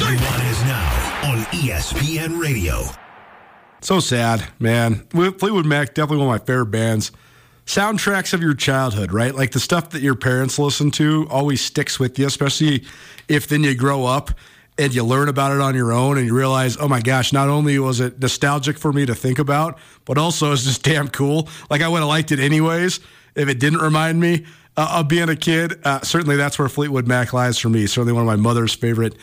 One, two, three. is now on ESPN Radio. So sad, man. Fleetwood Mac, definitely one of my favorite bands. Soundtracks of your childhood, right? Like the stuff that your parents listen to always sticks with you, especially if then you grow up and you learn about it on your own and you realize, oh my gosh, not only was it nostalgic for me to think about, but also it's just damn cool. Like I would have liked it anyways if it didn't remind me uh, of being a kid. Uh, certainly that's where Fleetwood Mac lies for me. Certainly one of my mother's favorite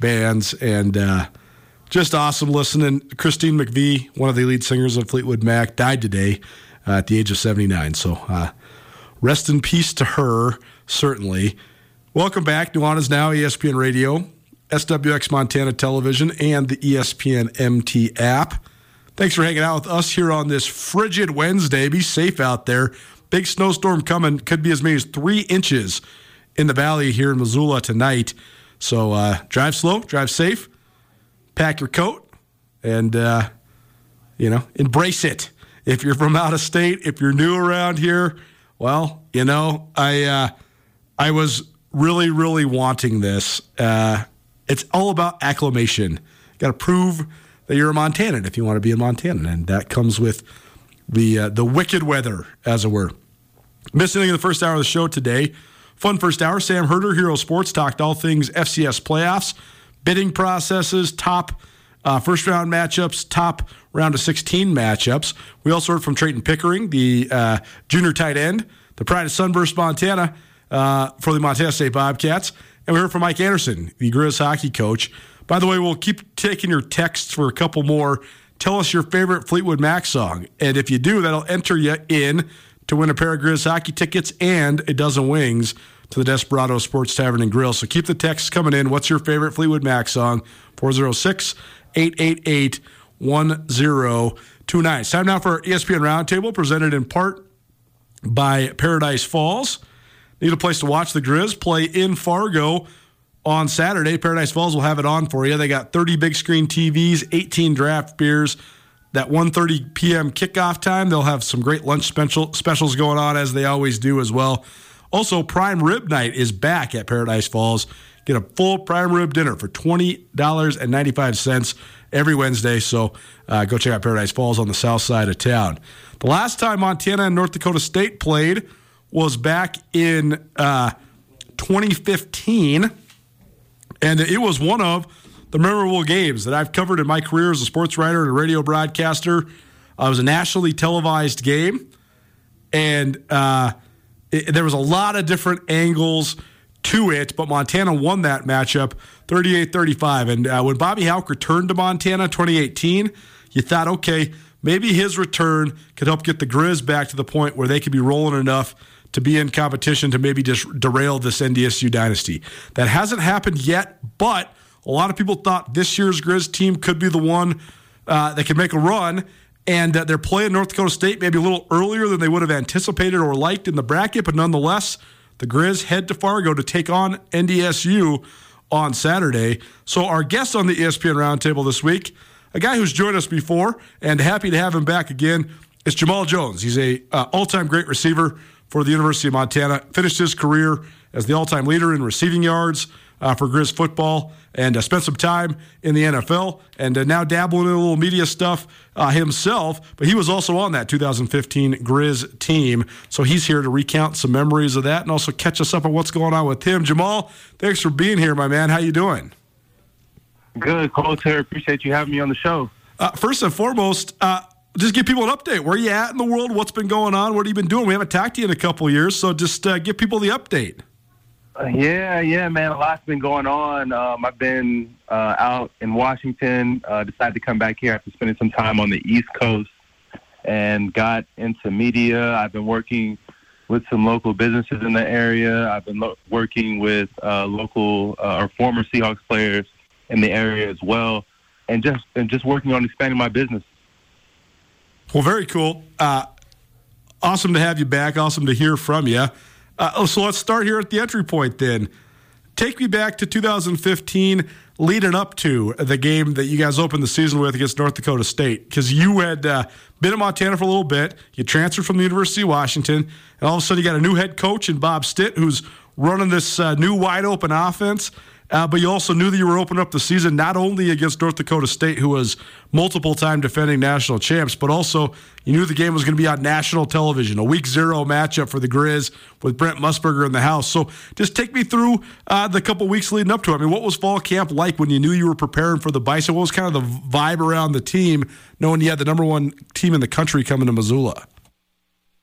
bands and uh, just awesome listening. Christine McVie, one of the lead singers of Fleetwood Mac, died today uh, at the age of 79. So uh, rest in peace to her, certainly. Welcome back. Nuanez Now, ESPN Radio. SWX Montana Television, and the ESPN MT app. Thanks for hanging out with us here on this frigid Wednesday. Be safe out there. Big snowstorm coming. Could be as many as three inches in the valley here in Missoula tonight. So uh, drive slow, drive safe, pack your coat, and uh, you know embrace it. If you're from out of state, if you're new around here, well, you know I uh, I was really really wanting this. Uh, it's all about acclimation. Got to prove that you're a Montanan if you want to be a Montanan, and that comes with the uh, the wicked weather, as it were. Missing in the first hour of the show today. Fun first hour. Sam Herder, Hero Sports, talked all things FCS playoffs, bidding processes, top uh, first round matchups, top round of 16 matchups. We also heard from Trayton Pickering, the uh, junior tight end, the pride of Sunburst, Montana, uh, for the Montana State Bobcats. And we heard from Mike Anderson, the Grizz hockey coach. By the way, we'll keep taking your texts for a couple more. Tell us your favorite Fleetwood Mac song. And if you do, that'll enter you in to win a pair of Grizz hockey tickets and a dozen wings to the Desperado Sports Tavern and Grill. So keep the texts coming in. What's your favorite Fleetwood Mac song? 406 888 1029. Time now for ESPN Roundtable, presented in part by Paradise Falls. Need a place to watch the Grizz play in Fargo on Saturday. Paradise Falls will have it on for you. They got 30 big screen TVs, 18 draft beers. That 1:30 p.m. kickoff time, they'll have some great lunch special specials going on as they always do as well. Also, prime rib night is back at Paradise Falls. Get a full prime rib dinner for twenty dollars and ninety five cents every Wednesday. So uh, go check out Paradise Falls on the south side of town. The last time Montana and North Dakota State played was back in uh, 2015, and it was one of the memorable games that I've covered in my career as a sports writer and a radio broadcaster. Uh, it was a nationally televised game, and uh, it, there was a lot of different angles to it, but Montana won that matchup 38 35. And uh, when Bobby Hauck returned to Montana 2018, you thought, okay, maybe his return could help get the Grizz back to the point where they could be rolling enough to be in competition to maybe just derail this NDSU dynasty. That hasn't happened yet, but a lot of people thought this year's Grizz team could be the one uh, that could make a run. And uh, they're playing North Dakota State maybe a little earlier than they would have anticipated or liked in the bracket, but nonetheless, the Grizz head to Fargo to take on NDSU on Saturday. So, our guest on the ESPN Roundtable this week, a guy who's joined us before, and happy to have him back again, is Jamal Jones. He's a uh, all-time great receiver for the University of Montana. Finished his career as the all-time leader in receiving yards uh, for Grizz football, and uh, spent some time in the NFL, and uh, now dabbling in a little media stuff uh, himself. But he was also on that 2015 Grizz team, so he's here to recount some memories of that and also catch us up on what's going on with him. Jamal, thanks for being here, my man. How you doing? Good, Colter. Appreciate you having me on the show. Uh, first and foremost, uh, just give people an update. Where you at in the world? What's been going on? What have you been doing? We haven't talked to you in a couple years, so just uh, give people the update. Yeah, yeah, man. A lot's been going on. Um, I've been uh, out in Washington. Uh, decided to come back here after spending some time on the East Coast, and got into media. I've been working with some local businesses in the area. I've been lo- working with uh, local uh, or former Seahawks players in the area as well, and just and just working on expanding my business. Well, very cool. Uh, awesome to have you back. Awesome to hear from you. Uh, so let's start here at the entry point then. Take me back to 2015, leading up to the game that you guys opened the season with against North Dakota State, because you had uh, been in Montana for a little bit. You transferred from the University of Washington, and all of a sudden you got a new head coach in Bob Stitt, who's running this uh, new wide open offense. Uh, but you also knew that you were opening up the season not only against North Dakota State, who was multiple time defending national champs, but also you knew the game was going to be on national television, a week zero matchup for the Grizz with Brent Musburger in the house. So just take me through uh, the couple weeks leading up to it. I mean, what was fall camp like when you knew you were preparing for the Bison? What was kind of the vibe around the team, knowing you had the number one team in the country coming to Missoula?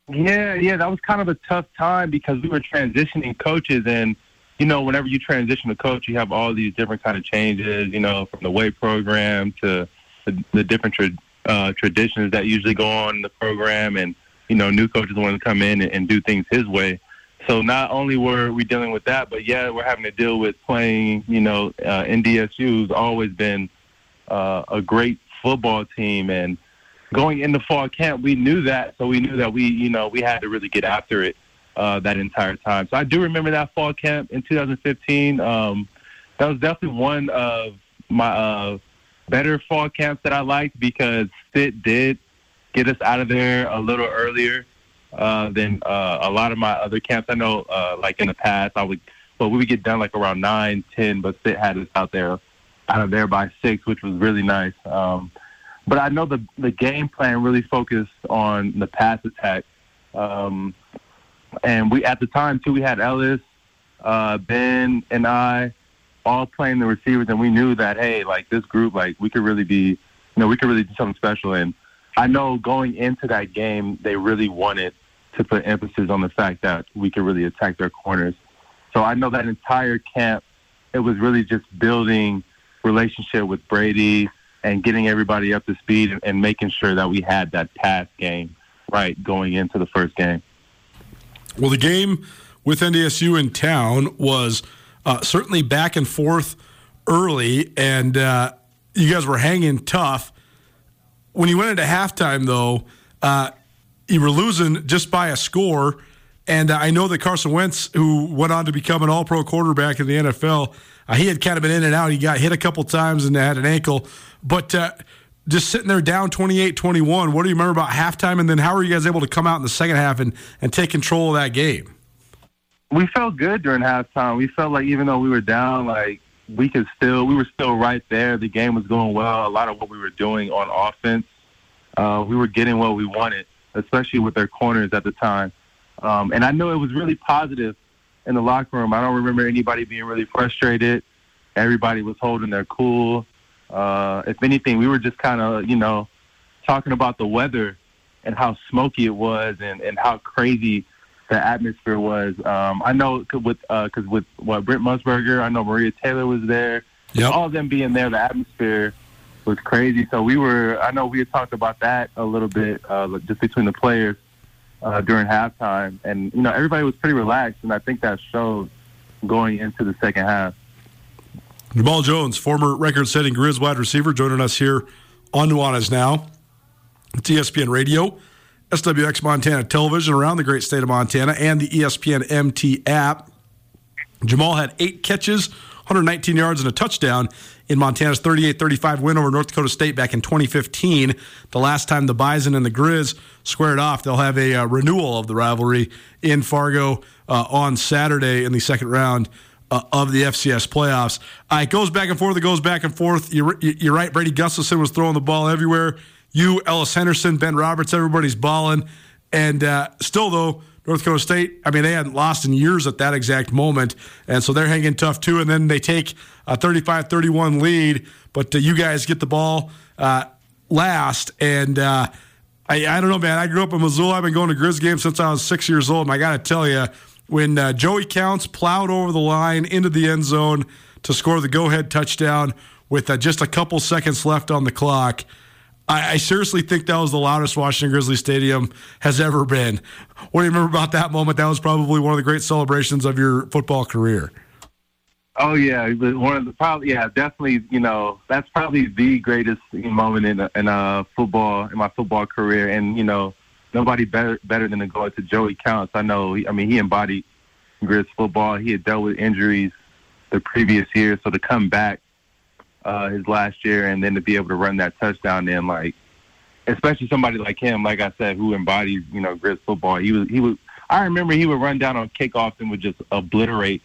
Yeah, yeah, that was kind of a tough time because we were transitioning coaches and – you know, whenever you transition to coach, you have all these different kind of changes. You know, from the weight program to the, the different tra- uh, traditions that usually go on in the program, and you know, new coaches want to come in and, and do things his way. So not only were we dealing with that, but yeah, we're having to deal with playing. You know, uh, NDSU's always been uh, a great football team, and going into fall camp, we knew that. So we knew that we, you know, we had to really get after it uh, that entire time. So I do remember that fall camp in 2015. Um, that was definitely one of my uh, better fall camps that I liked because it did get us out of there a little earlier uh, than uh, a lot of my other camps. I know, uh, like in the past, I would, well, we would get done like around nine, ten, but Stitt had us out there, out of there by six, which was really nice. Um, but I know the the game plan really focused on the pass attack. Um, and we at the time too we had Ellis, uh, Ben, and I all playing the receivers, and we knew that hey, like this group, like we could really be, you know, we could really do something special. And I know going into that game, they really wanted to put emphasis on the fact that we could really attack their corners. So I know that entire camp, it was really just building relationship with Brady and getting everybody up to speed and, and making sure that we had that pass game right going into the first game. Well, the game with NDSU in town was uh, certainly back and forth early, and uh, you guys were hanging tough. When you went into halftime, though, uh, you were losing just by a score. And I know that Carson Wentz, who went on to become an all pro quarterback in the NFL, uh, he had kind of been in and out. He got hit a couple times and had an ankle. But uh, just sitting there down 28-21. What do you remember about halftime? And then how were you guys able to come out in the second half and, and take control of that game? We felt good during halftime. We felt like even though we were down, like we could still, we were still right there. The game was going well. A lot of what we were doing on offense, uh, we were getting what we wanted, especially with their corners at the time. Um, and I know it was really positive in the locker room. I don't remember anybody being really frustrated. Everybody was holding their cool. Uh, if anything, we were just kind of, you know, talking about the weather and how smoky it was and, and how crazy the atmosphere was. Um, I know with because uh, with what Brent Musburger, I know Maria Taylor was there. Yep. All of them being there, the atmosphere was crazy. So we were. I know we had talked about that a little bit uh, just between the players uh, during halftime, and you know everybody was pretty relaxed, and I think that showed going into the second half. Jamal Jones, former record setting Grizz wide receiver, joining us here on Nuanez Now. It's ESPN Radio, SWX Montana Television around the great state of Montana, and the ESPN MT app. Jamal had eight catches, 119 yards, and a touchdown in Montana's 38 35 win over North Dakota State back in 2015. The last time the Bison and the Grizz squared off, they'll have a uh, renewal of the rivalry in Fargo uh, on Saturday in the second round uh, of the FCS playoffs. Uh, it goes back and forth. It goes back and forth. You're, you're right. Brady Gustafson was throwing the ball everywhere. You, Ellis Henderson, Ben Roberts, everybody's balling. And uh, still, though, North Dakota State, I mean, they hadn't lost in years at that exact moment. And so they're hanging tough, too. And then they take a 35 31 lead. But uh, you guys get the ball uh, last. And uh, I, I don't know, man. I grew up in Missoula. I've been going to Grizz games since I was six years old. And I got to tell you, when uh, Joey Counts plowed over the line into the end zone to score the go ahead touchdown with uh, just a couple seconds left on the clock. I, I, seriously think that was the loudest Washington Grizzly Stadium has ever been. What do you remember about that moment? That was probably one of the great celebrations of your football career. Oh yeah, one of the probably yeah definitely you know that's probably the greatest moment in in uh, football in my football career, and you know nobody better better than to go to Joey Counts. I know. I mean, he embodied Grizz football. He had dealt with injuries the previous year, so to come back uh, his last year and then to be able to run that touchdown in like, especially somebody like him, like I said, who embodies you know Grizz football. He was he was. I remember he would run down on kickoffs and would just obliterate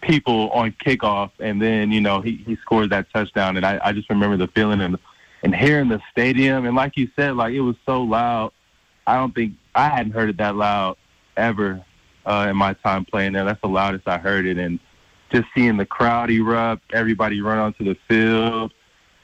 people on kickoff, and then you know he he scored that touchdown, and I I just remember the feeling and and hearing the stadium, and like you said, like it was so loud. I don't think I hadn't heard it that loud ever uh, in my time playing there. That's the loudest I heard it, and just seeing the crowd erupt, everybody run onto the field.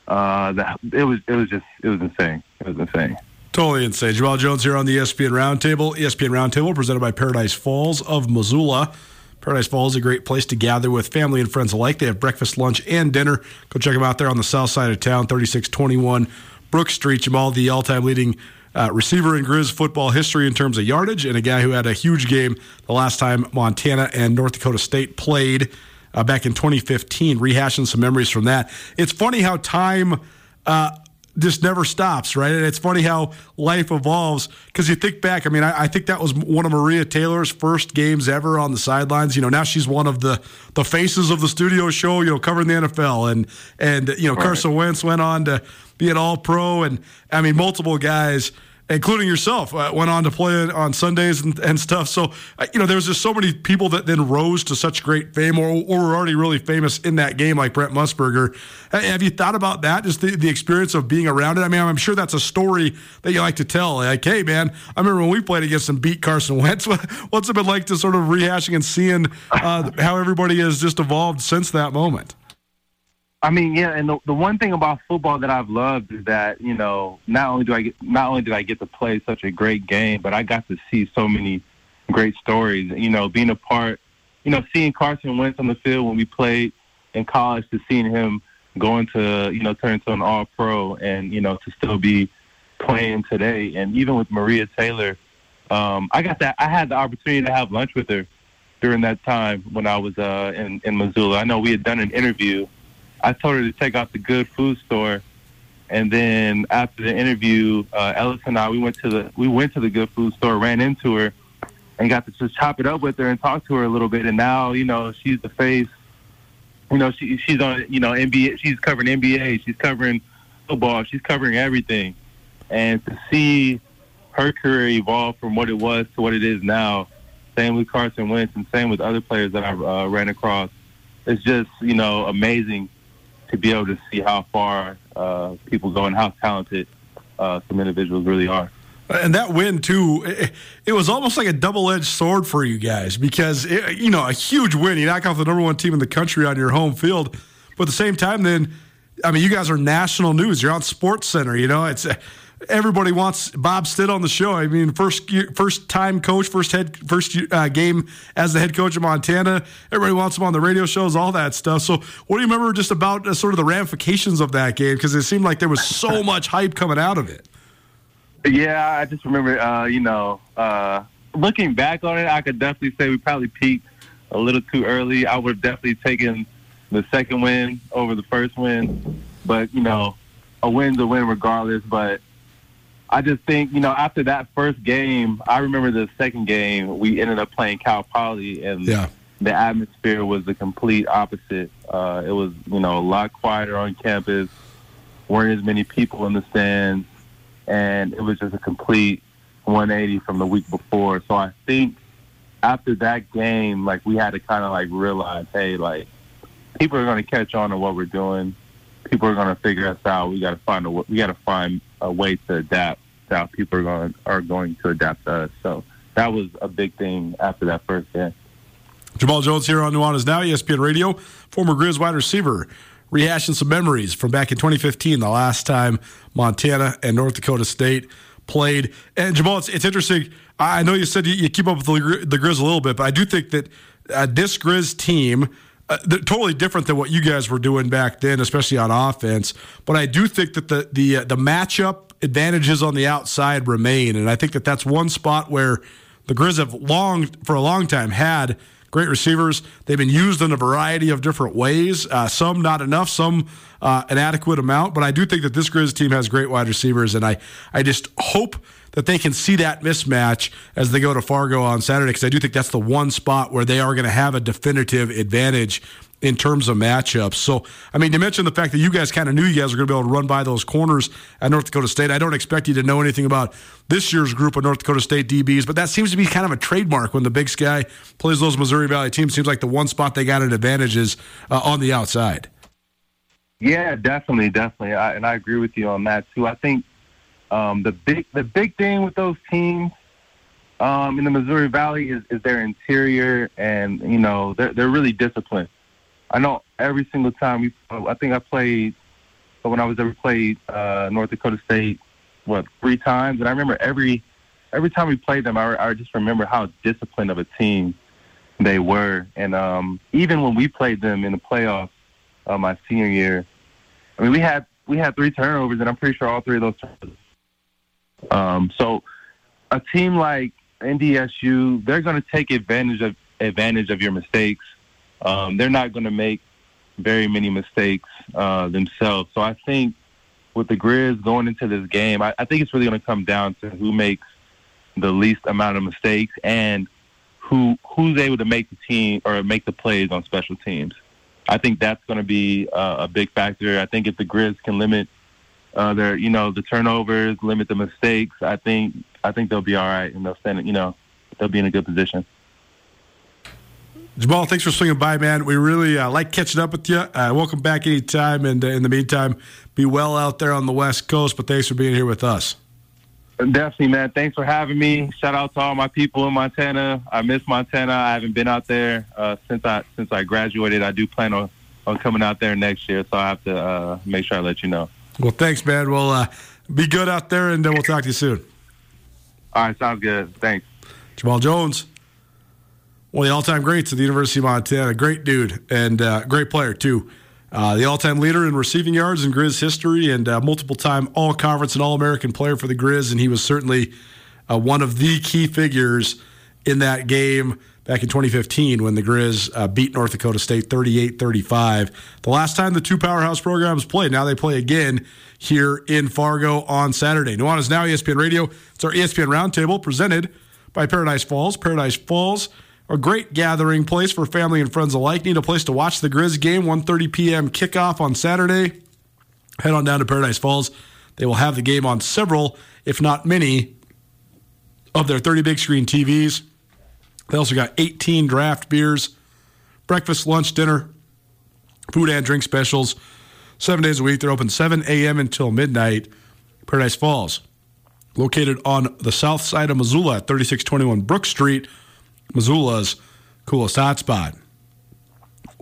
Uh, it was it was just it was insane. It was insane. Totally insane. Jamal Jones here on the ESPN Roundtable. ESPN Roundtable presented by Paradise Falls of Missoula. Paradise Falls is a great place to gather with family and friends alike. They have breakfast, lunch, and dinner. Go check them out there on the south side of town, 3621 Brook Street. Jamal, the all time leading uh, receiver in Grizz football history in terms of yardage, and a guy who had a huge game the last time Montana and North Dakota State played uh, back in 2015. Rehashing some memories from that. It's funny how time. Uh, just never stops, right? And it's funny how life evolves because you think back. I mean, I, I, think that was one of Maria Taylor's first games ever on the sidelines. You know, now she's one of the the faces of the studio show. You know, covering the NFL, and and you know, right. Carson Wentz went on to be an All Pro, and I mean, multiple guys including yourself, uh, went on to play on Sundays and, and stuff. So, uh, you know, there was just so many people that then rose to such great fame or, or were already really famous in that game, like Brent Musburger. Have you thought about that, just the, the experience of being around it? I mean, I'm sure that's a story that you like to tell. Like, hey, man, I remember when we played against and beat Carson Wentz. What's it been like to sort of rehashing and seeing uh, how everybody has just evolved since that moment? I mean, yeah, and the the one thing about football that I've loved is that you know not only do I get not only did I get to play such a great game, but I got to see so many great stories. You know, being a part, you know, seeing Carson Wentz on the field when we played in college, to seeing him going to you know turn into an All Pro, and you know to still be playing today, and even with Maria Taylor, um, I got that. I had the opportunity to have lunch with her during that time when I was uh, in in Missoula. I know we had done an interview I told her to check out the Good Food Store, and then after the interview, uh, Ellis and I we went to the we went to the Good Food Store, ran into her, and got to just chop it up with her and talk to her a little bit. And now you know she's the face. You know she she's on you know NBA. She's covering NBA. She's covering football. She's covering everything. And to see her career evolve from what it was to what it is now, same with Carson Wentz and same with other players that I uh, ran across. It's just you know amazing to be able to see how far uh, people go and how talented uh, some individuals really are. And that win too, it, it, was almost like a double-edged sword for you guys because it, you know a huge win. You knock off the number one team in the country on your home field, but at the same time, then I mean, you guys are national news. You're on Sports Center. You know, it's everybody wants Bob Stitt on the show. I mean, first first time coach, first head first uh, game as the head coach of Montana. Everybody wants him on the radio shows, all that stuff. So, what do you remember just about uh, sort of the ramifications of that game? Because it seemed like there was so much hype coming out of it. Yeah, I just remember, uh, you know, uh, looking back on it, I could definitely say we probably peaked a little too early. I would have definitely taken the second win over the first win, but you know, a win's a win regardless. But I just think, you know, after that first game, I remember the second game, we ended up playing Cal Poly, and yeah. the atmosphere was the complete opposite. Uh, it was, you know, a lot quieter on campus, weren't as many people in the stands, and it was just a complete 180 from the week before. So I think after that game, like, we had to kind of, like, realize, hey, like, people are going to catch on to what we're doing. People are going to figure us out. We got to find a we got to find a way to adapt to how people are going are going to adapt to us. So that was a big thing after that first game. Jamal Jones here on Nuanez Now, ESPN Radio, former Grizz wide receiver, rehashing some memories from back in 2015, the last time Montana and North Dakota State played. And Jamal, it's, it's interesting. I know you said you, you keep up with the, the Grizz a little bit, but I do think that uh, this Grizz team uh, totally different than what you guys were doing back then, especially on offense. But I do think that the the uh, the matchup advantages on the outside remain, and I think that that's one spot where the Grizz have long for a long time had great receivers. They've been used in a variety of different ways. Uh, some not enough, some uh, an adequate amount. But I do think that this Grizz team has great wide receivers, and I I just hope that they can see that mismatch as they go to Fargo on Saturday because I do think that's the one spot where they are going to have a definitive advantage in terms of matchups. So, I mean, to mention the fact that you guys kind of knew you guys were going to be able to run by those corners at North Dakota State, I don't expect you to know anything about this year's group of North Dakota State DBs, but that seems to be kind of a trademark when the Big Sky plays those Missouri Valley teams. Seems like the one spot they got an advantage is uh, on the outside. Yeah, definitely, definitely, I, and I agree with you on that too. I think um, the big the big thing with those teams um, in the Missouri Valley is, is their interior, and you know they're they're really disciplined. I know every single time we, I think I played but when I was ever played uh, North Dakota State, what three times, and I remember every every time we played them, I, I just remember how disciplined of a team they were, and um, even when we played them in the playoffs uh, my senior year, I mean we had we had three turnovers, and I'm pretty sure all three of those turnovers um, so a team like NDSU, they're going to take advantage of advantage of your mistakes. Um, they're not going to make very many mistakes uh, themselves. So I think with the Grizz going into this game, I, I think it's really going to come down to who makes the least amount of mistakes and who who's able to make the team or make the plays on special teams. I think that's going to be uh, a big factor. I think if the Grizz can limit uh, their you know the turnovers, limit the mistakes. I think I think they'll be all right and they'll stand. You know, they'll be in a good position. Jamal, thanks for swinging by, man. We really uh, like catching up with you. Uh, welcome back anytime. And uh, in the meantime, be well out there on the West Coast. But thanks for being here with us. Definitely, man. Thanks for having me. Shout out to all my people in Montana. I miss Montana. I haven't been out there uh, since I since I graduated. I do plan on, on coming out there next year, so I have to uh, make sure I let you know. Well, thanks, man. Well, uh, be good out there, and uh, we'll talk to you soon. All right, sounds good. Thanks. Jamal Jones, one of the all-time greats at the University of Montana. Great dude and uh, great player too. Uh, the all-time leader in receiving yards in Grizz history, and uh, multiple-time All-Conference and All-American player for the Grizz. And he was certainly uh, one of the key figures in that game back in 2015 when the Grizz uh, beat North Dakota State 38 35. The last time the two powerhouse programs played. Now they play again here in Fargo on Saturday. Nuanez Now, ESPN Radio. It's our ESPN Roundtable presented by Paradise Falls. Paradise Falls, a great gathering place for family and friends alike. Need a place to watch the Grizz game, 1.30 p.m. kickoff on Saturday. Head on down to Paradise Falls. They will have the game on several, if not many, of their 30 big screen TVs. They also got 18 draft beers, breakfast, lunch, dinner, food and drink specials. Seven days a week. They're open 7 a.m. until midnight. Paradise Falls, located on the south side of Missoula at 3621 Brook Street, Missoula's coolest hotspot.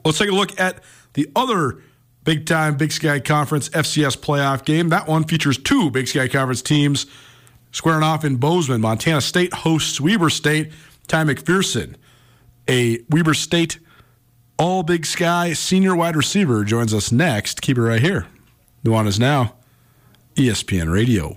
Let's take a look at the other big time Big Sky Conference FCS playoff game. That one features two Big Sky Conference teams squaring off in Bozeman. Montana State hosts Weber State. Ty McPherson, a Weber State All Big Sky senior wide receiver, joins us next. Keep it right here. Nuanez Now, ESPN Radio.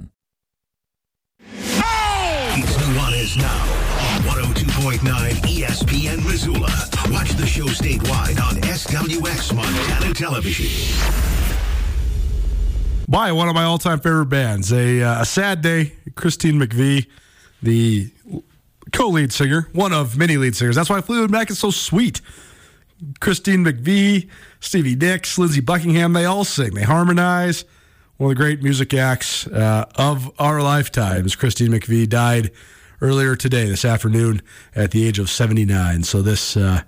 Now on 102.9 ESPN Missoula. Watch the show statewide on SWX Montana Television. By one of my all-time favorite bands, a, uh, a sad day. Christine McVie, the co-lead singer, one of many lead singers. That's why Fleetwood Mac is so sweet. Christine McVie, Stevie Nicks, Lindsey Buckingham, they all sing. They harmonize one of the great music acts uh, of our lifetimes. Christine McVie died earlier today, this afternoon, at the age of 79. So this uh,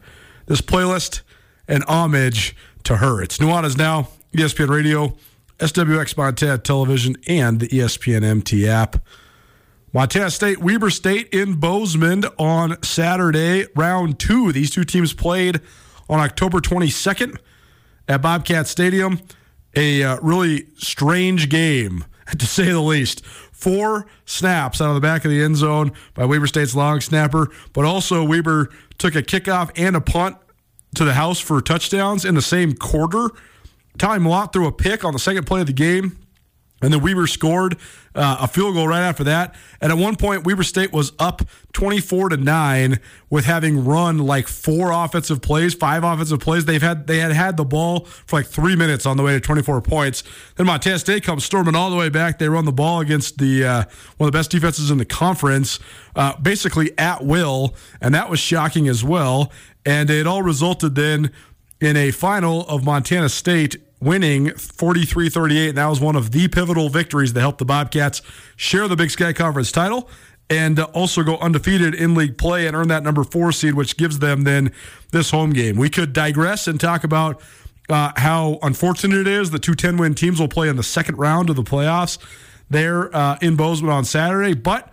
this playlist an homage to her. It's Nuanez Now, ESPN Radio, SWX Montana Television, and the ESPN MT app. Montana State, Weber State in Bozeman on Saturday, round two. These two teams played on October 22nd at Bobcat Stadium. A uh, really strange game, to say the least. Four snaps out of the back of the end zone by Weber State's long snapper, but also Weber took a kickoff and a punt to the house for touchdowns in the same quarter. Tommy Mellott threw a pick on the second play of the game. And then Weber scored uh, a field goal right after that. And at one point, Weber State was up 24 to 9 with having run like four offensive plays, five offensive plays. They've had they had had the ball for like three minutes on the way to 24 points. Then Montana State comes storming all the way back. They run the ball against the uh, one of the best defenses in the conference, uh, basically at will, and that was shocking as well. And it all resulted then in a final of Montana State winning 43 38. That was one of the pivotal victories that helped the Bobcats share the Big Sky Conference title and also go undefeated in league play and earn that number four seed, which gives them then this home game. We could digress and talk about uh, how unfortunate it is the two 10 win teams will play in the second round of the playoffs there uh, in Bozeman on Saturday. But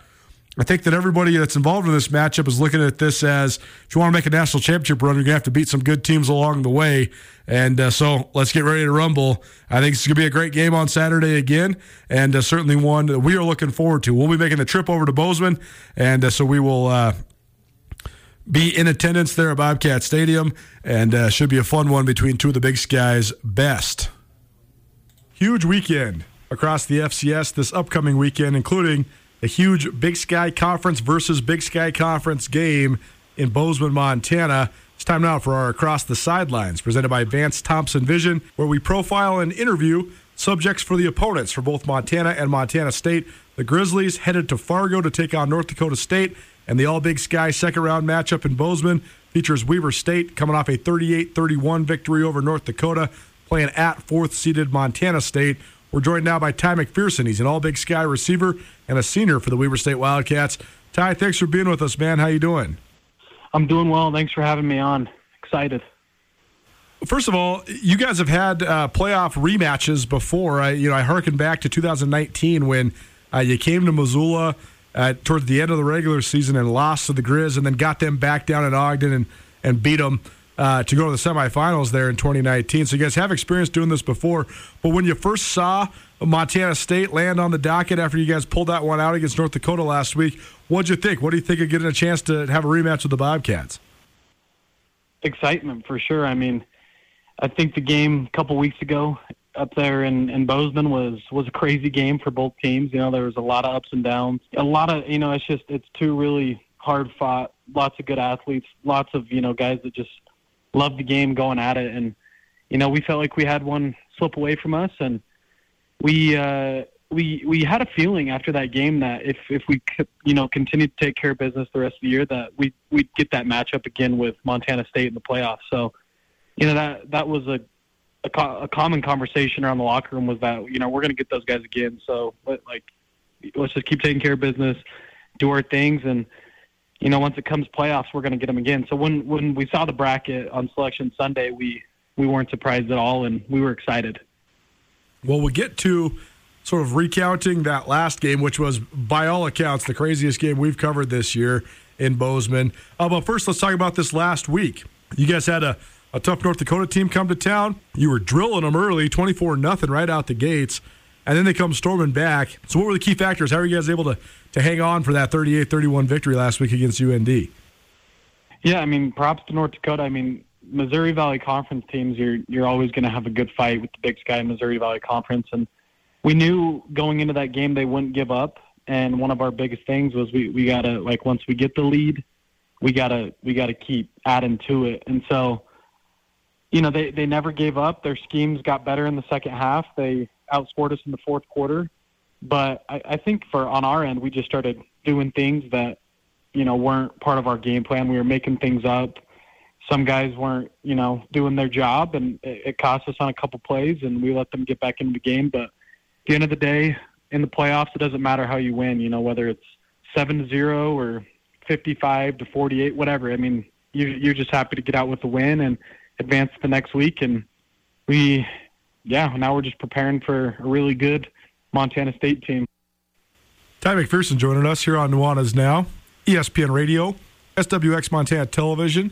I think that everybody that's involved in this matchup is looking at this as if you want to make a national championship run, you're going to have to beat some good teams along the way. And uh, so let's get ready to rumble. I think it's going to be a great game on Saturday again, and uh, certainly one that we are looking forward to. We'll be making the trip over to Bozeman, and uh, so we will uh, be in attendance there at Bobcat Stadium, and uh, should be a fun one between two of the Big Sky's best. Huge weekend across the FCS this upcoming weekend, including a huge Big Sky Conference versus Big Sky Conference game in Bozeman, Montana. It's time now for our Across the Sidelines, presented by Vance Thompson Vision, where we profile and interview subjects for the opponents for both Montana and Montana State. The Grizzlies headed to Fargo to take on North Dakota State, and the All Big Sky second round matchup in Bozeman features Weber State coming off a 38 31 victory over North Dakota, playing at fourth seeded Montana State. We're joined now by Ty McPherson. He's an All Big Sky receiver and a senior for the Weber State Wildcats. Ty, thanks for being with us, man. How you doing? I'm doing well. Thanks for having me on. Excited. First of all, you guys have had uh, playoff rematches before. I, you know, I harken back to 2019 when uh, you came to Missoula uh, towards the end of the regular season and lost to the Grizz, and then got them back down at Ogden and and beat them uh, to go to the semifinals there in 2019. So you guys have experience doing this before. But when you first saw Montana State land on the docket after you guys pulled that one out against North Dakota last week, what'd you think? What do you think of getting a chance to have a rematch with the Bobcats? Excitement for sure. I mean, I think the game a couple weeks ago up there in, in Bozeman was was a crazy game for both teams. You know, there was a lot of ups and downs. A lot of you know, it's just it's two really hard fought, lots of good athletes, lots of you know guys that just loved the game going at it. And, you know, we felt like we had one slip away from us. And we, uh, we, we had a feeling after that game that if, if we, could, you know, continue to take care of business the rest of the year, that we, we'd get that matchup again with Montana State in the playoffs. So, you know, that, that was a, a, co- a common conversation around the locker room was that, you know, we're going to get those guys again. So, but like, let's just keep taking care of business, do our things. And, you know, once it comes playoffs, we're going to get them again. So when when we saw the bracket on Selection Sunday, we we weren't surprised at all, and we were excited. Well, we get to sort of recounting that last game, which was by all accounts the craziest game we've covered this year in Bozeman. Uh, but first, let's talk about this last week. You guys had a, a tough North Dakota team come to town. You were drilling them early, twenty four nothing right out the gates and then they come storming back. So, what were the key factors? How were you guys able to, to hang on for that 38 31 victory last week against UND? Yeah, I mean, props to North Dakota. I mean, Missouri Valley Conference teams, you're you're always going to have a good fight with the Big Sky Missouri Valley Conference, and we knew going into that game they wouldn't give up. And one of our biggest things was we we gotta like once we get the lead, we gotta we gotta keep adding to it. And so, you know, they they never gave up. Their schemes got better in the second half. They outscored us in the fourth quarter. But I, I think for on our end, we just started doing things that you know weren't part of our game plan. We were making things up. Some guys weren't you know doing their job, and it, it cost us on a couple plays, and we let them get back into the game. But at the end of the day, in the playoffs, it doesn't matter how you win. You know, whether it's seven to zero or fifty-five to forty-eight, whatever. I mean, you, you're just happy to get out with the win and advance the next week. And we, yeah, now we're just preparing for a really good Montana State team. Ty McPherson joining us here on Nuanez Now, ESPN Radio, SWX Montana Television,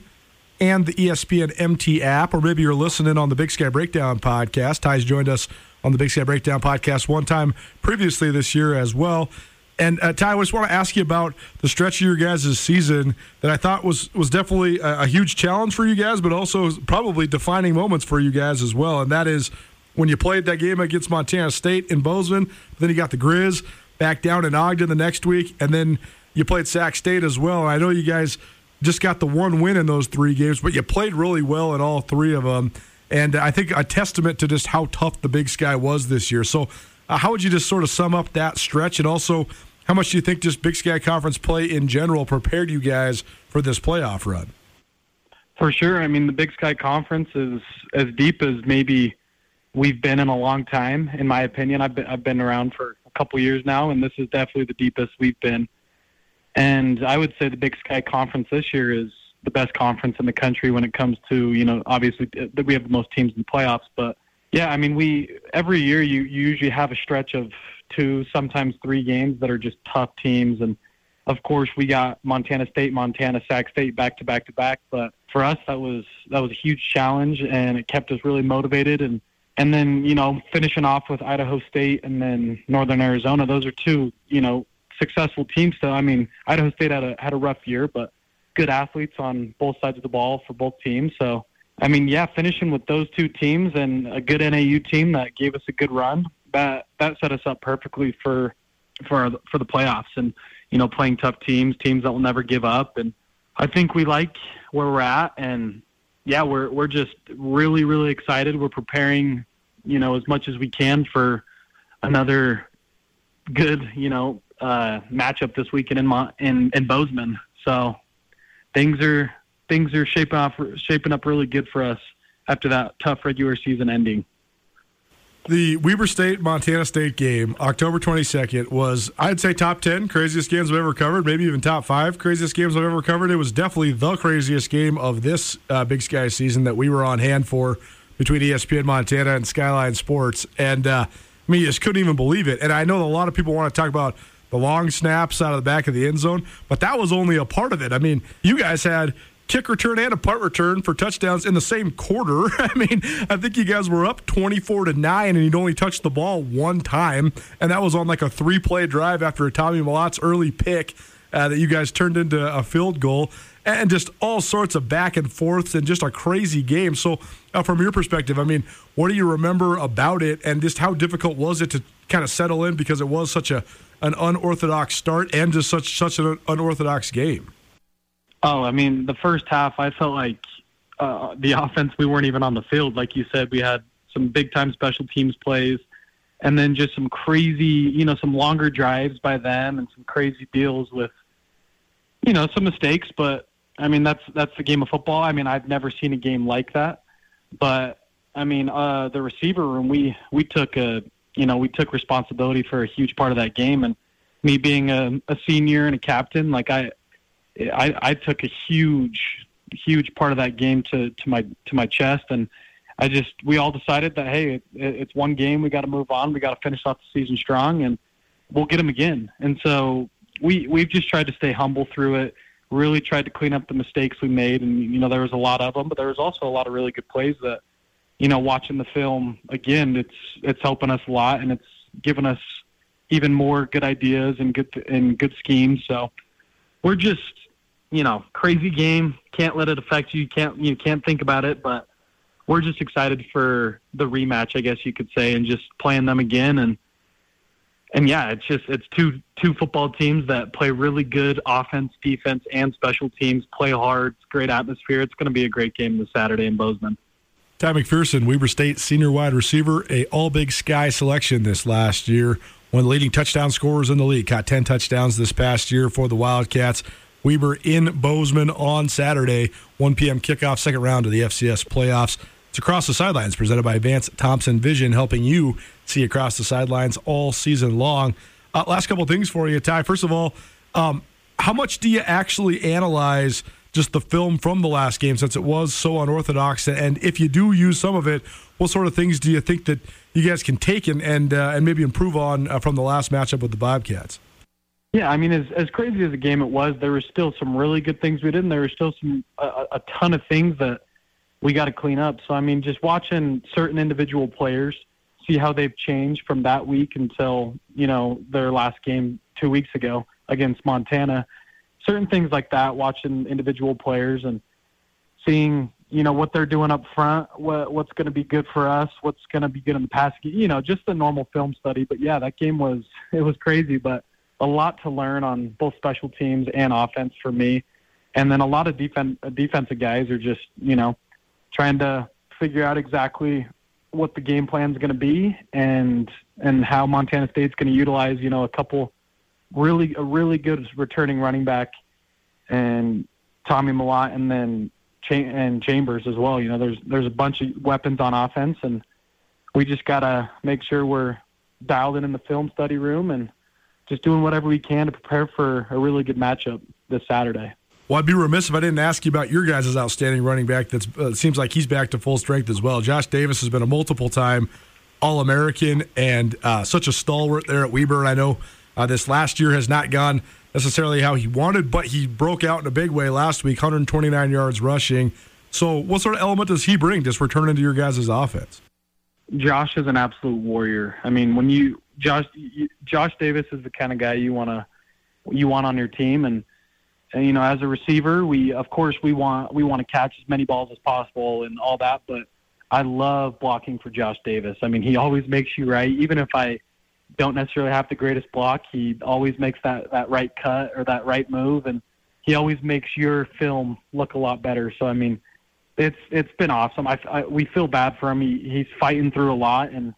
and the ESPN MT app, or maybe you're listening on the Big Sky Breakdown podcast. Ty's joined us on the Big Sky Breakdown podcast one time previously this year as well. And uh, Ty, I just want to ask you about the stretch of your guys' season that I thought was was definitely a, a, huge challenge for you guys, but also probably defining moments for you guys as well. And that is when you played that game against Montana State in Bozeman, then you got the Grizz back down in Ogden the next week, and then you played Sac State as well. And I know you guys just got the one win in those three games, but you played really well in all three of them. And I think a testament to just how tough the Big Sky was this year. So, uh, how would you just sort of sum up that stretch, and also how much do you think just Big Sky Conference play in general prepared you guys for this playoff run? For sure. I mean, the Big Sky Conference is as deep as maybe we've been in a long time, in my opinion. I've been I've been around for a couple years now, and this is definitely the deepest we've been. And I would say the Big Sky Conference this year is the best conference in the country when it comes to you know obviously uh, we have the most teams in the playoffs, but yeah, I mean we every year you, you usually have a stretch of two, sometimes three games that are just tough teams. And of course, we got Montana State, Montana, Sac State back to back to back. But for us, that was that was a huge challenge, and it kept us really motivated. And and then you know finishing off with Idaho State and then Northern Arizona. Those are two you know successful teams. So I mean, Idaho State had a had a rough year, but good athletes on both sides of the ball for both teams. So I mean, yeah, finishing with those two teams and a good NAU team that gave us a good run that that set us up perfectly for for for the playoffs and you know playing tough teams, teams that will never give up. And I think we like where we're at, and yeah, we're we're just really really excited. We're preparing, you know, as much as we can for another good you know uh, matchup this weekend in Mo- in in Bozeman. So things are things are shaping up shaping up really good for us after that tough regular season ending the Weber State Montana State game, October 22nd, was I'd say top 10 craziest games I've ever covered, maybe even top five craziest games I've ever covered. It was definitely the craziest game of this uh, Big Sky season that we were on hand for between ESPN Montana and Skyline Sports, and uh, I mean, you just couldn't even believe it. And I know a lot of people want to talk about the long snaps out of the back of the end zone, but that was only a part of it. I mean, you guys had kick return and a punt return for touchdowns in the same quarter. I mean, I think you guys were up 24 to 9 and you'd only touched the ball one time and that was on like a three-play drive after a Tommy Mellott's early pick uh, that you guys turned into a field goal and just all sorts of back and forths and just a crazy game. So, uh, from your perspective, I mean, what do you remember about it and just how difficult was it to kind of settle in because it was such a an unorthodox start and just such such an unorthodox game? Oh, I mean, the first half, I felt like uh, the offense, we weren't even on the field. Like you said, we had some big time special teams plays and then just some crazy, you know, some longer drives by them and some crazy deals with, you know, some mistakes. But I mean, that's that's the game of football. I mean, I've never seen a game like that. But I mean, uh, the receiver room, we we took a, you know, we took responsibility for a huge part of that game. And me being a, a senior and a captain, like I, I, I took a huge, huge part of that game to, to my to my chest, and I just we all decided that hey, it, it's one game, we got to move on, we got to finish off the season strong, and we'll get them again. And so we we've just tried to stay humble through it. Really tried to clean up the mistakes we made, and you know there was a lot of them, but there was also a lot of really good plays that, you know, watching the film again, it's it's helping us a lot, and it's given us even more good ideas and good and good schemes. So we're just you know, crazy game. Can't let it affect you. Can't you can't think about it. But we're just excited for the rematch, I guess you could say, and just playing them again. And and yeah, it's just it's two two football teams that play really good offense, defense, and special teams. Play hard. It's great atmosphere. It's going to be a great game this Saturday in Bozeman. Ty McPherson, Weber State senior wide receiver, a All Big Sky selection this last year. One of the leading touchdown scorers in the league. Caught 10 touchdowns this past year for the Wildcats. Weber in Bozeman on Saturday, 1 p.m. kickoff, second round of the FCS playoffs. It's across the sidelines, presented by Vance Thompson Vision, helping you see across the sidelines all season long. Uh, last couple things for you, Ty. First of all, um, how much do you actually analyze just the film from the last game since it was so unorthodox? And if you do use some of it, what sort of things do you think that you guys can take and and, uh, and maybe improve on uh, from the last matchup with the Bobcats? Yeah, I mean, as as crazy as the game it was, there were still some really good things we did, and there were still some a, a ton of things that we got to clean up. So I mean, just watching certain individual players see how they've changed from that week until you know their last game two weeks ago against Montana. Certain things like that, watching individual players and seeing you know what they're doing up front, what what's going to be good for us, what's going to be good in the past. You know, just a normal film study. But yeah, that game was it was crazy, but a lot to learn on both special teams and offense for me. And then a lot of defense defensive guys are just you know trying to figure out exactly what the game plan is going to be and and how Montana State's going to utilize you know a couple really a really good returning running back and Tommy Mellott and then and Chambers as well. You know, there's there's a bunch of weapons on offense, and we just gotta make sure we're dialed in in the film study room and just doing whatever we can to prepare for a really good matchup this Saturday. Well, I'd be remiss if I didn't ask you about your guys' outstanding running back. That uh, seems like he's back to full strength as well. Josh Davis has been a multiple time All American and uh, such a stalwart there at Weber. I know uh, this last year has not gone necessarily how he wanted, but he broke out in a big way last week 129 yards rushing. So, what sort of element does he bring just returning to your guys' offense? Josh is an absolute warrior. I mean, when you Josh Josh Davis is the kind of guy you want to you want on your team and and you know, as a receiver, we of course we want we want to catch as many balls as possible and all that. But I love blocking for Josh Davis. I mean, he always makes you right. Even if I don't necessarily have the greatest block, he always makes that that right cut or that right move, and he always makes your film look a lot better. So I mean, it's it's been awesome. I, I we feel bad for him. He, he's fighting through a lot, and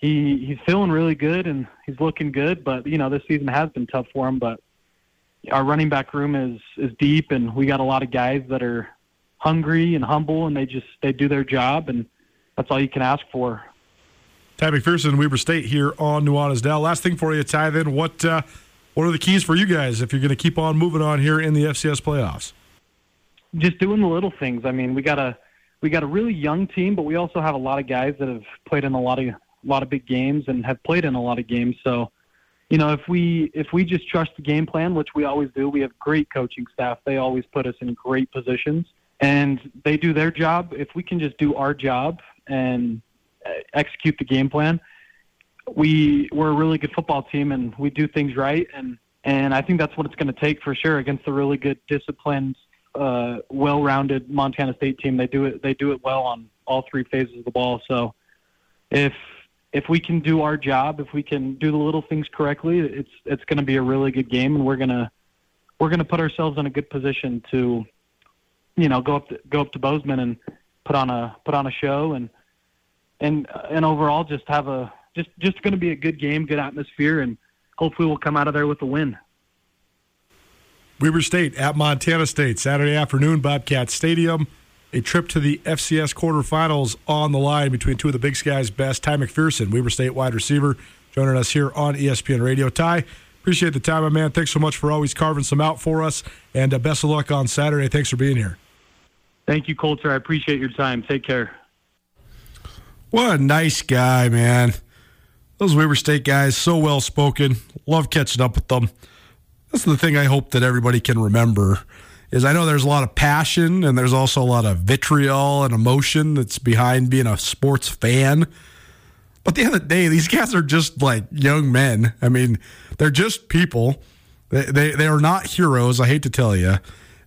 he he's feeling really good, and he's looking good. But you know, this season has been tough for him, but our running back room is is deep, and we got a lot of guys that are hungry and humble, and they just they do their job, and that's all you can ask for. Ty McPherson, Weber State here on Nuanez Now. Last thing for you, Ty. Then what uh, what are the keys for you guys if you're going to keep on moving on here in the FCS playoffs? Just doing the little things. I mean, we got a we got a really young team, but we also have a lot of guys that have played in a lot of a lot of big games and have played in a lot of games. So you know, if we if we just trust the game plan, which we always do, we have great coaching staff. They always put us in great positions, and they do their job. If we can just do our job and uh, execute the game plan, we we're a really good football team, and we do things right. And and I think that's what it's going to take for sure against the really good, disciplined, uh, well-rounded Montana State team. They do it. They do it well on all three phases of the ball. So if if we can do our job, if we can do the little things correctly, it's it's going to be a really good game, and we're gonna we're gonna put ourselves in a good position to, you know, go up to, go up to Bozeman and put on a put on a show, and and and overall just have a just just going to be a good game, good atmosphere, and hopefully we'll come out of there with a win. Weber State at Montana State Saturday afternoon, Bobcat Stadium a trip to the FCS quarterfinals on the line between two of the Big Sky's best. Ty McPherson, Weber State wide receiver, joining us here on ESPN Radio. Ty, appreciate the time, my man. Thanks so much for always carving some out for us, and uh, best of luck on Saturday. Thanks for being here. Thank you, Colter. I appreciate your time. Take care. What a nice guy, man. Those Weber State guys, so well spoken. Love catching up with them. That's the thing I hope that everybody can remember is I know there's a lot of passion and there's also a lot of vitriol and emotion that's behind being a sports fan. But at the end of the day, these guys are just like young men. I mean, they're just people. They, they, they are not heroes, I hate to tell you.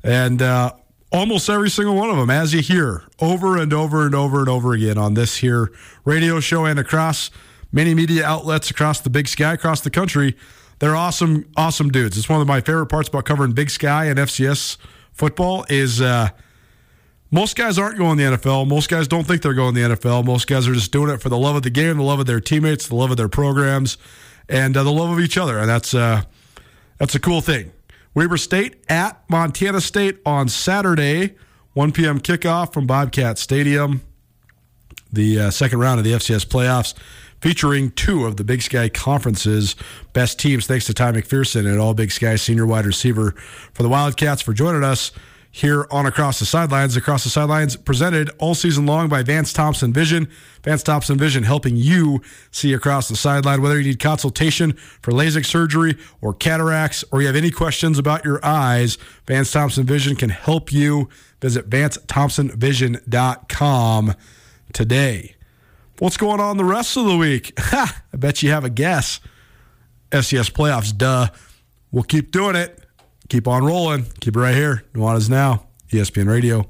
And uh, almost every single one of them, as you hear over and over and over and over again on this here radio show and across many media outlets across the big sky, across the country, they're awesome, awesome dudes. It's one of my favorite parts about covering Big Sky and FCS football is uh, most guys aren't going to the NFL. Most guys don't think they're going to the NFL. Most guys are just doing it for the love of the game, the love of their teammates, the love of their programs, and uh, the love of each other. And that's uh, that's a cool thing. Weber State at Montana State on Saturday, 1 p.m. kickoff from Bobcat Stadium. The uh, second round of the FCS playoffs featuring two of the Big Sky Conference's best teams. Thanks to Ty McPherson and all Big Sky senior wide receiver for the Wildcats for joining us here on Across the Sidelines. Across the Sidelines presented all season long by Vance Thompson Vision. Vance Thompson Vision helping you see across the sideline. Whether you need consultation for LASIK surgery or cataracts, or you have any questions about your eyes, Vance Thompson Vision can help you. Visit VanceThompsonVision.com today. What's going on the rest of the week? Ha! I bet you have a guess. FCS playoffs, duh. We'll keep doing it. Keep on rolling. Keep it right here. Nuanez Now, ESPN Radio.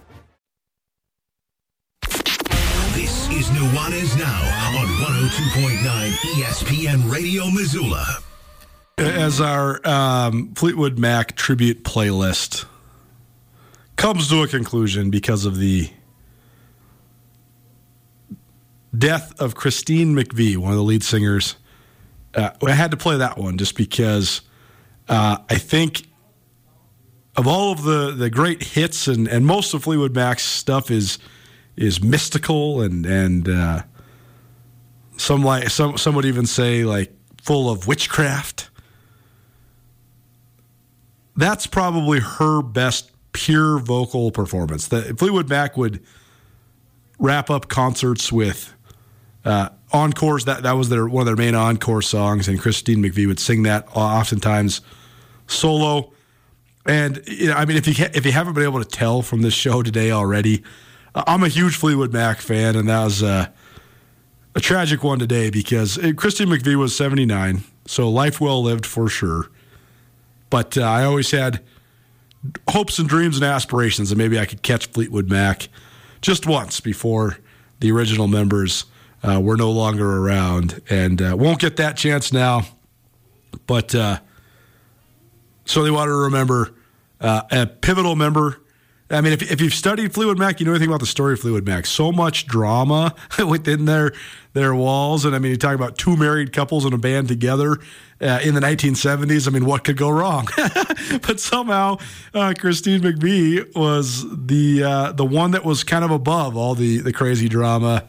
This is Now on 102.9 ESPN Radio Missoula. As our um, Fleetwood Mac tribute playlist comes to a conclusion because of the death of Christine McVie, one of the lead singers, uh, I had to play that one just because uh, I think of all of the, the great hits and, and most of Fleetwood Mac's stuff is is mystical and and uh, some like some some would even say like full of witchcraft. That's probably her best pure vocal performance. Fleetwood Mac would wrap up concerts with uh, encores. That that was their one of their main encore songs, and Christine McVie would sing that oftentimes solo. And you know, I mean, if you if you haven't been able to tell from this show today already, I'm a huge Fleetwood Mac fan, and that was uh, a tragic one today because it, Christine McVie was 79, so life well lived for sure. But uh, I always had hopes and dreams and aspirations that maybe I could catch Fleetwood Mac just once before the original members uh, were no longer around, and uh, won't get that chance now. But uh, so they want to remember uh, a pivotal member. I mean, if, if you've studied Fleetwood Mac, you know anything about the story of Fleetwood Mac. So much drama within their their walls, and I mean, you talk about two married couples in a band together uh, in the 1970s. I mean, what could go wrong? but somehow, uh, Christine McVie was the uh, the one that was kind of above all the the crazy drama,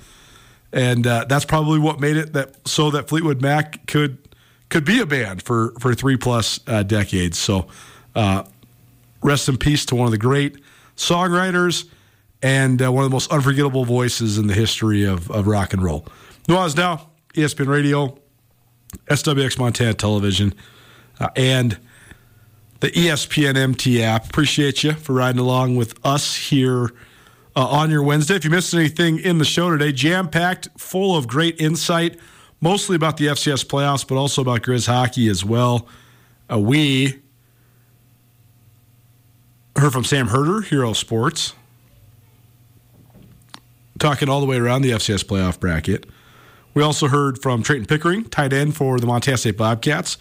and uh, that's probably what made it that so that Fleetwood Mac could could be a band for for three plus uh, decades. So, uh, rest in peace to one of the great songwriters and uh, one of the most unforgettable voices in the history of, of rock and roll. Nuanez Now, ESPN Radio, SWX Montana Television, uh, and the ESPN MT app. Appreciate you for riding along with us here uh, on your Wednesday. If you missed anything in the show today, jam packed, full of great insight, mostly about the FCS playoffs, but also about Grizz hockey as well. Uh, we heard from Sam Herder, Hero Sports, talking all the way around the FCS playoff bracket. We also heard from Trayton Pickering, tight end for the Montana State Bobcats.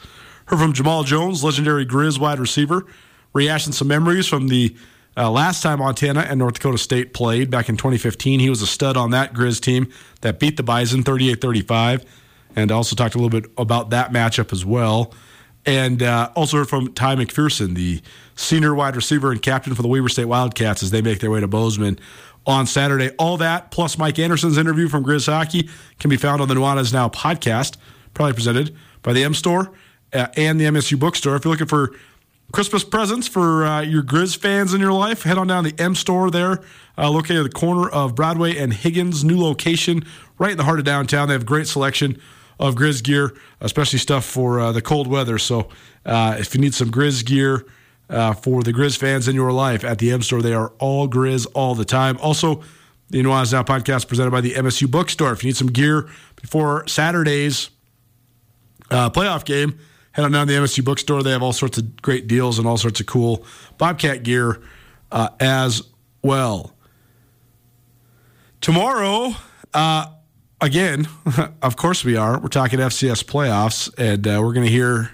Heard from Jamaal Jones, legendary Grizz wide receiver, rehashing some memories from the uh, last time Montana and North Dakota State played back in 2015. He was a stud on that Grizz team that beat the Bison 38 35. And also talked a little bit about that matchup as well. And uh, also heard from Ty McPherson, the senior wide receiver and captain for the Weber State Wildcats as they make their way to Bozeman on Saturday. All that, plus Mike Anderson's interview from Grizz Hockey, can be found on the Nuanez Now podcast, probably presented by the M Store uh, and the MSU Bookstore. If you're looking for Christmas presents for uh, your Grizz fans in your life, head on down to the M Store there, uh, located at the corner of Broadway and Higgins. New location right in the heart of downtown. They have great selection of Grizz gear, especially stuff for uh, the cold weather. So uh, if you need some Grizz gear uh, for the Grizz fans in your life at the M Store, they are all Grizz all the time. Also, the Nuanez Now podcast presented by the MSU Bookstore. If you need some gear before Saturday's uh, playoff game, head on down to the MSU Bookstore. They have all sorts of great deals and all sorts of cool Bobcat gear as well. Tomorrow, uh, again, of course we are. We're talking FCS playoffs, and uh, we're going to hear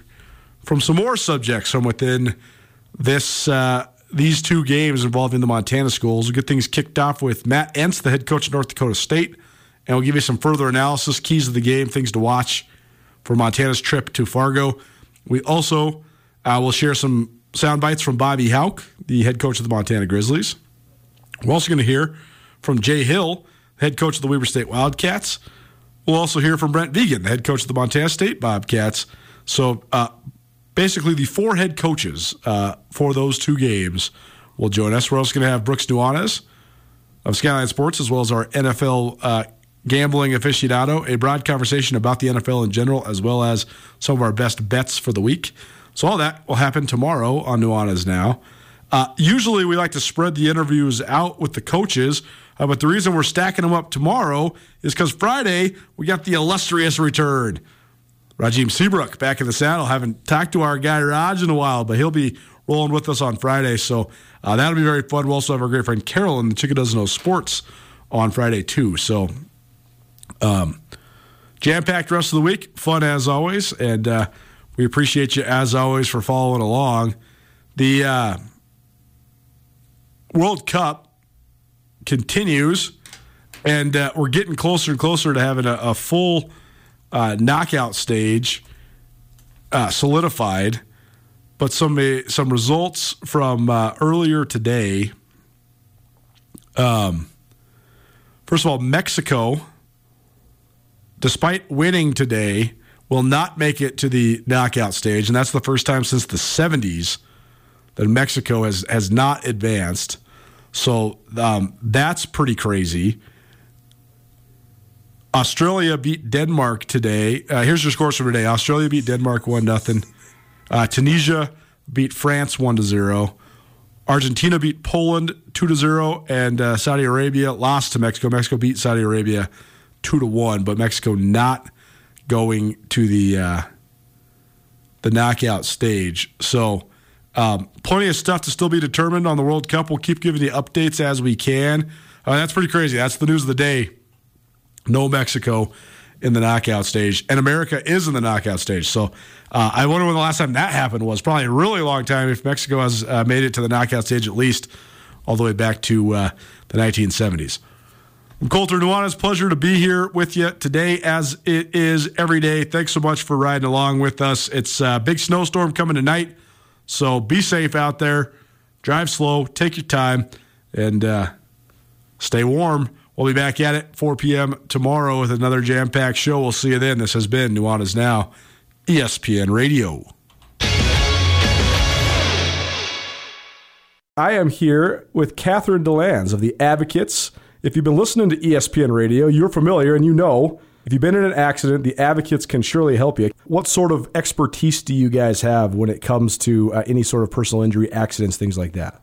from some more subjects from within this uh, these two games involving the Montana schools. We'll get things kicked off with Matt Entz, the head coach of North Dakota State, and we'll give you some further analysis, keys of the game, things to watch for Montana's trip to Fargo. We also uh, will share some sound bites from Bobby Hauck, the head coach of the Montana Grizzlies. We're also going to hear from Jay Hill, head coach of the Weber State Wildcats. We'll also hear from Brent Vigen, the head coach of the Montana State Bobcats. So uh, basically, the four head coaches uh, for those two games will join us. We're also going to have Brooks Nuanez of Skyline Sports, as well as our NFL uh, gambling aficionado, a broad conversation about the NFL in general, as well as some of our best bets for the week. So all that will happen tomorrow on Nuanez Now. Uh, usually, we like to spread the interviews out with the coaches, uh, but the reason we're stacking them up tomorrow is because Friday we got the illustrious return. Rajim Seabrook back in the saddle. Haven't talked to our guy Raj in a while, but he'll be rolling with us on Friday. So uh, that'll be very fun. We'll also have our great friend Carol in the Chicken Doesn't Know Sports on Friday, too. So um, jam packed rest of the week. Fun as always. And uh, we appreciate you as always for following along. The uh, World Cup continues, and uh, we're getting closer and closer to having a, a full uh, knockout stage uh, solidified. But some uh, some results from uh, earlier today. Um, first of all, Mexico, despite winning today, will not make it to the knockout stage, and that's the first time since the '70s that Mexico has has not advanced. So um, that's pretty crazy. Australia beat Denmark today. Uh, here's your scores for today: Australia beat Denmark one nothing. Uh, Tunisia beat France one to zero. Argentina beat Poland two to zero, and uh, Saudi Arabia lost to Mexico. Mexico beat Saudi Arabia two to one, but Mexico not going to the uh, the knockout stage. So um, plenty of stuff to still be determined on the World Cup. We'll keep giving you updates as we can. Uh, that's pretty crazy. That's the news of the day. No Mexico in the knockout stage, and America is in the knockout stage. So uh, I wonder when the last time that happened was. Probably a really long time. If Mexico has uh, made it to the knockout stage, at least all the way back to uh, the 1970s. I'm Nuanez. Pleasure to be here with you today, as it is every day. Thanks so much for riding along with us. It's a big snowstorm coming tonight. So be safe out there. Drive slow. Take your time. And uh, stay warm. We'll be back at it 4 p.m. tomorrow with another jam packed show. We'll see you then. This has been Nuanez Now, ESPN Radio. I am here with Catherine DeLands of the Advocates. If you've been listening to ESPN Radio, you're familiar and you know if you've been in an accident, the advocates can surely help you. What sort of expertise do you guys have when it comes to uh, any sort of personal injury, accidents, things like that?